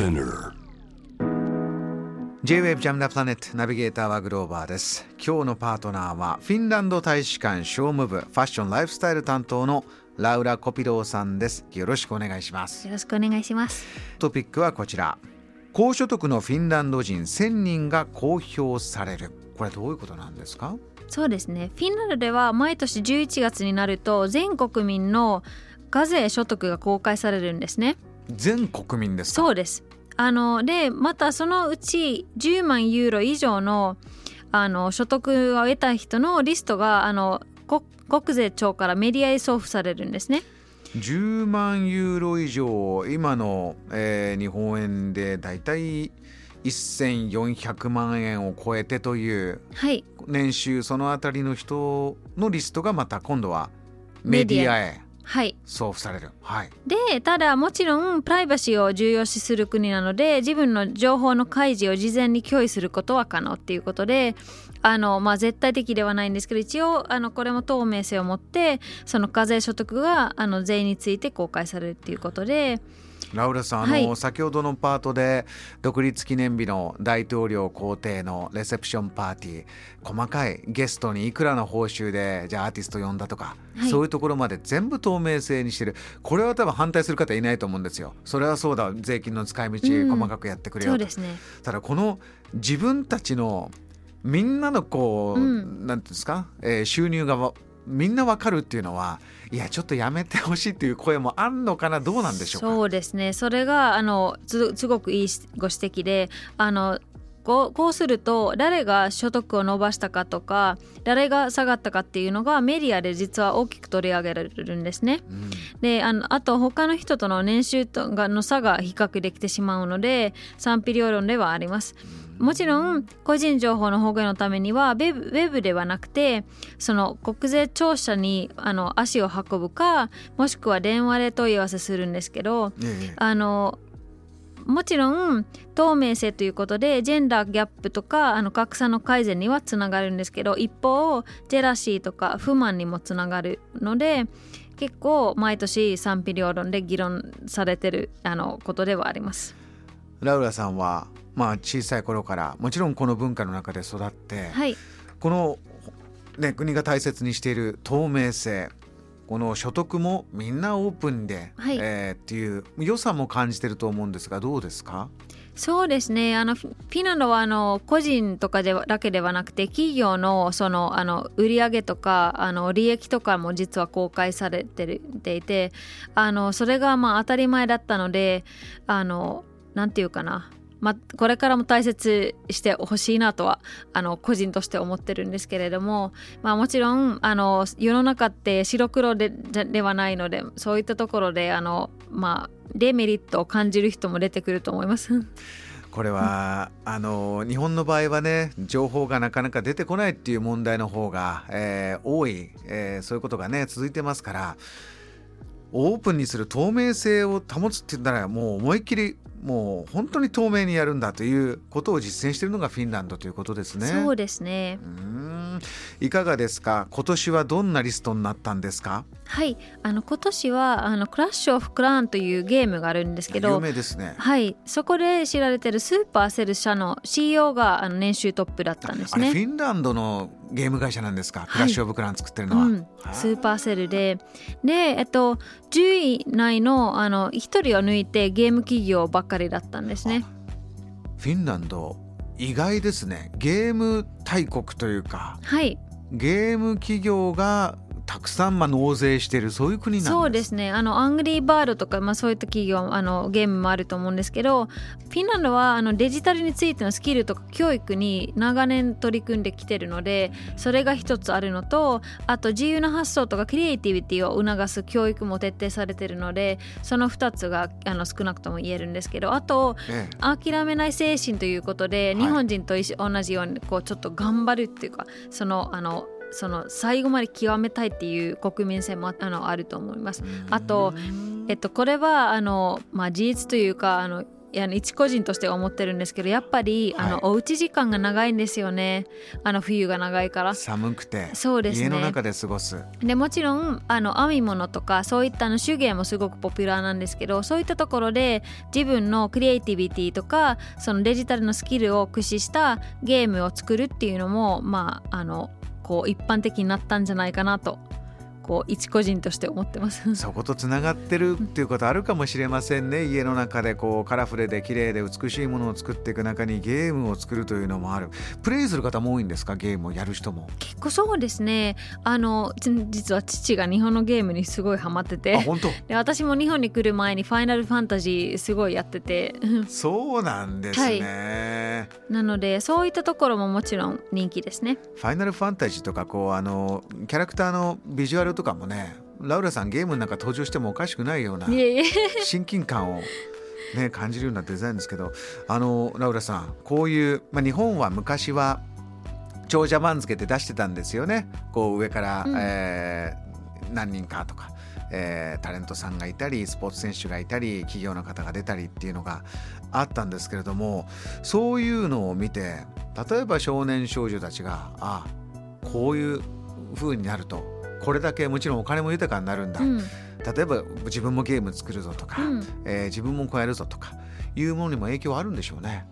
Spinner J-Wave ジャムダプラネットナビゲーターはグローバーです今日のパートナーはフィンランド大使館商務部ファッションライフスタイル担当のラウラ・コピローさんですよろしくお願いしますよろしくお願いします。トピックはこちら高所得のフィンランド人1000人が公表されるこれどういうことなんですか？そうですね。フィンランドでは毎年11月になると全国民の課税所得が公開されるんですね。全国民ですか？そうです。あのでまたそのうち10万ユーロ以上のあの所得を得た人のリストがあの国国税庁からメディアへ送付されるんですね。10万ユーロ以上今の、えー日本円でだいたい1400万円を超えてというはい。年収そのあたりの人のリストがまた今度はメディアへはい。送付される。はい。でただもちろんプライバシーを重要視する国なので自分の情報の開示を事前に共有することは可能っていうことであの、まあ、絶対的ではないんですけど一応あのこれも透明性を持ってその課税所得があの税について公開されるっていうことで。ラウラさん、あの、はい。先ほどのパートで独立記念日の大統領公邸のレセプションパーティー細かいゲストにいくらの報酬でじゃあアーティスト呼んだとか、はい。そういうところまで全部透明性にしてる。これは多分反対する方いないと思うんですよ。それはそうだ。税金の使い道うん。細かくやってくれようですね。ただこの自分たちのみんなのこう、うん。なんていうんですか、えー収入がわみんなわかるっていうのはいやちょっとやめてほしいっていう声もあんのかな？どうなんでしょうか？そうですね。それがあのすすごくいいご指摘であのこうこうすると誰が所得を伸ばしたかとか誰が下がったかっていうのがメディアで実は大きく取り上げられるんですね。うん。であのあと他の人との年収とがの差が比較できてしまうので賛否両論ではあります。もちろん個人情報の保護のためにはウェブではなくてその国税庁舎にあの足を運ぶかもしくは電話で問い合わせするんですけどええあのもちろん透明性ということでジェンダーギャップとかあの格差の改善にはつながるんですけど一方ジェラシーとか不満にもつながるので結構毎年賛否両論で議論されてるあのことではあります。ラウラさんは、まあ、小さい頃からもちろんこの文化の中で育って、はい、この、ね、国が大切にしている透明性この所得もみんなオープンで、はい。えーっていう良さも感じてると思うんですがどうですか？そうですね。あのフィフィンランドはあの個人とかではだけではなくて企業のそのあの売上とかあの利益とかも実は公開されてるていてあのそれがまあ当たり前だったのであのなんていうかなま、これからも大切してほしいなとはあの個人として思ってるんですけれども、まあ、もちろんあの世の中って白黒でではないのでそういったところであの、まあ、デメリットを感じる人も出てくると思います。これは、あの日本の場合はね情報がなかなか出てこないっていう問題の方が、えー多い、えーそういうことがね続いてますからオープンにする透明性を保つって言ったらもう思いっきりもう本当に透明にやるんだということを実践しているのがフィンランドということですね。そうですねうーんいかがですか？今年はどんなリストになったんですか？はいあの今年はあのクラッシュ・オフ・クラーンというゲームがあるんですけ有ど名ですね。はいそこで知られてるスーパーセル社の CEO があの年収トップだったんですあれフね。ィンランドのゲーム会社なんですか、い。クラッシュ・オブ・クラン作ってるのは。うん、スーパーセルで。で、えっと、10位内のあの1人を抜いてゲーム企業ばっかりだったんですね。フィンランド。意外ですね。ゲーム大国というか。はい。ゲーム企業がたくさんまあ納税してるそういう国なんです。そうですね。あのアングリーバードとか、まあ、そういった企業あのゲームもあると思うんですけどフィンランドはあのデジタルについてのスキルとか教育に長年取り組んできてるのでそれが一つあるのとあと自由な発想とかクリエイティビティを促す教育も徹底されてるのでその2つがあの少なくとも言えるんですけどあとええ。諦めない精神ということで、はい。日本人と一緒同じようにこうちょっと頑張るっていうかそのあのその最後まで極めたいっていう国民性もああのあると思います。あと、えっと、これはあの、まあ、事実というかあのあの一個人として思ってるんですけどやっぱりあの、はい。おうち時間が長いんですよね。あの冬が長いから。寒くてそうですね。家の中で過ごす。でもちろんあの編み物とかそういったあの手芸もすごくポピュラーなんですけどそういったところで自分のクリエイティビティとかそのデジタルのスキルを駆使したゲームを作るっていうのもまああのこう一般的になったんじゃないかなとこう一個人として思ってます。そことつながってるっていうことあるかもしれませんね。家の中でこうカラフルで綺麗で美しいものを作っていく中にゲームを作るというのもある。プレイする方も多いんですか？ゲームをやる人も。結構そうですね。あのち実は父が日本のゲームにすごいハマってあて本当？で私も日本に来る前に「ファイナルファンタジー」すごいやってて。そうなんですね、なのでそういったところももちろん人気ですね。ファイナルファンタジーとかこうあのキャラクターのビジュアルとかもねラウラさんゲームの中登場してもおかしくないような親近感を、ね、感じるようなデザインですけどあのラウラさんこういう、まあ、日本は昔は長者番付で出してたんですよね。こう上から、うん。えー何人かとか、えータレントさんがいたりスポーツ選手がいたり企業の方が出たりっていうのがあったんですけれどもそういうのを見て例えば少年少女たちがあこういう風になるとこれだけもちろんお金も豊かになるんだ、うん例えば自分もゲーム作るぞとか、うんえー自分もこうやるぞとかいうものにも影響あるんでしょうね。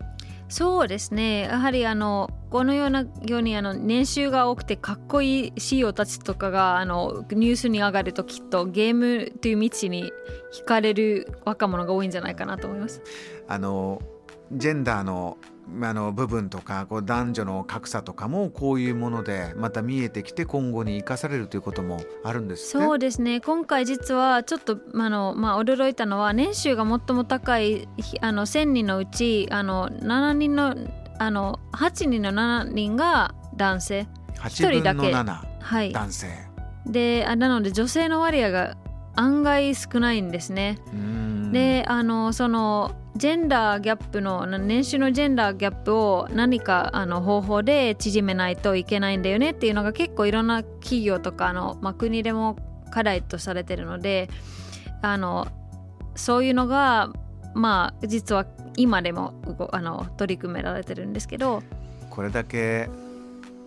そうですねやはりあのこのようなようにあの年収が多くてかっこいい CEO たちとかがあのニュースに上がるときっとゲームという道に惹かれる若者が多いんじゃないかなと思います。あのジェンダーのあの部分とかこう男女の格差とかもこういうものでまた見えてきて今後に生かされるということもあるんですね。そうですね今回実はちょっとあの、まあ、驚いたのは年収が最も高いひあの1,000人のうちあの7人のあの8人の7人が男性8分の一人だけ7はい男性。であなので女性の割合が案外少ないんですね。であのそのジェンダーギャップのな年収のジェンダーギャップを何かあの方法で縮めないといけないんだよねっていうのが結構いろんな企業とかあの、まあ、国でも課題とされてるのであのそういうのがまあ実は今でもごあの取り組められてるんですけどこれだけ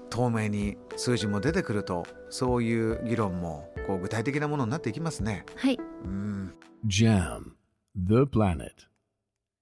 透明に数字も出てくるとそういう議論もこう具体的なものになっていきますね。はいうん Jam, the planet.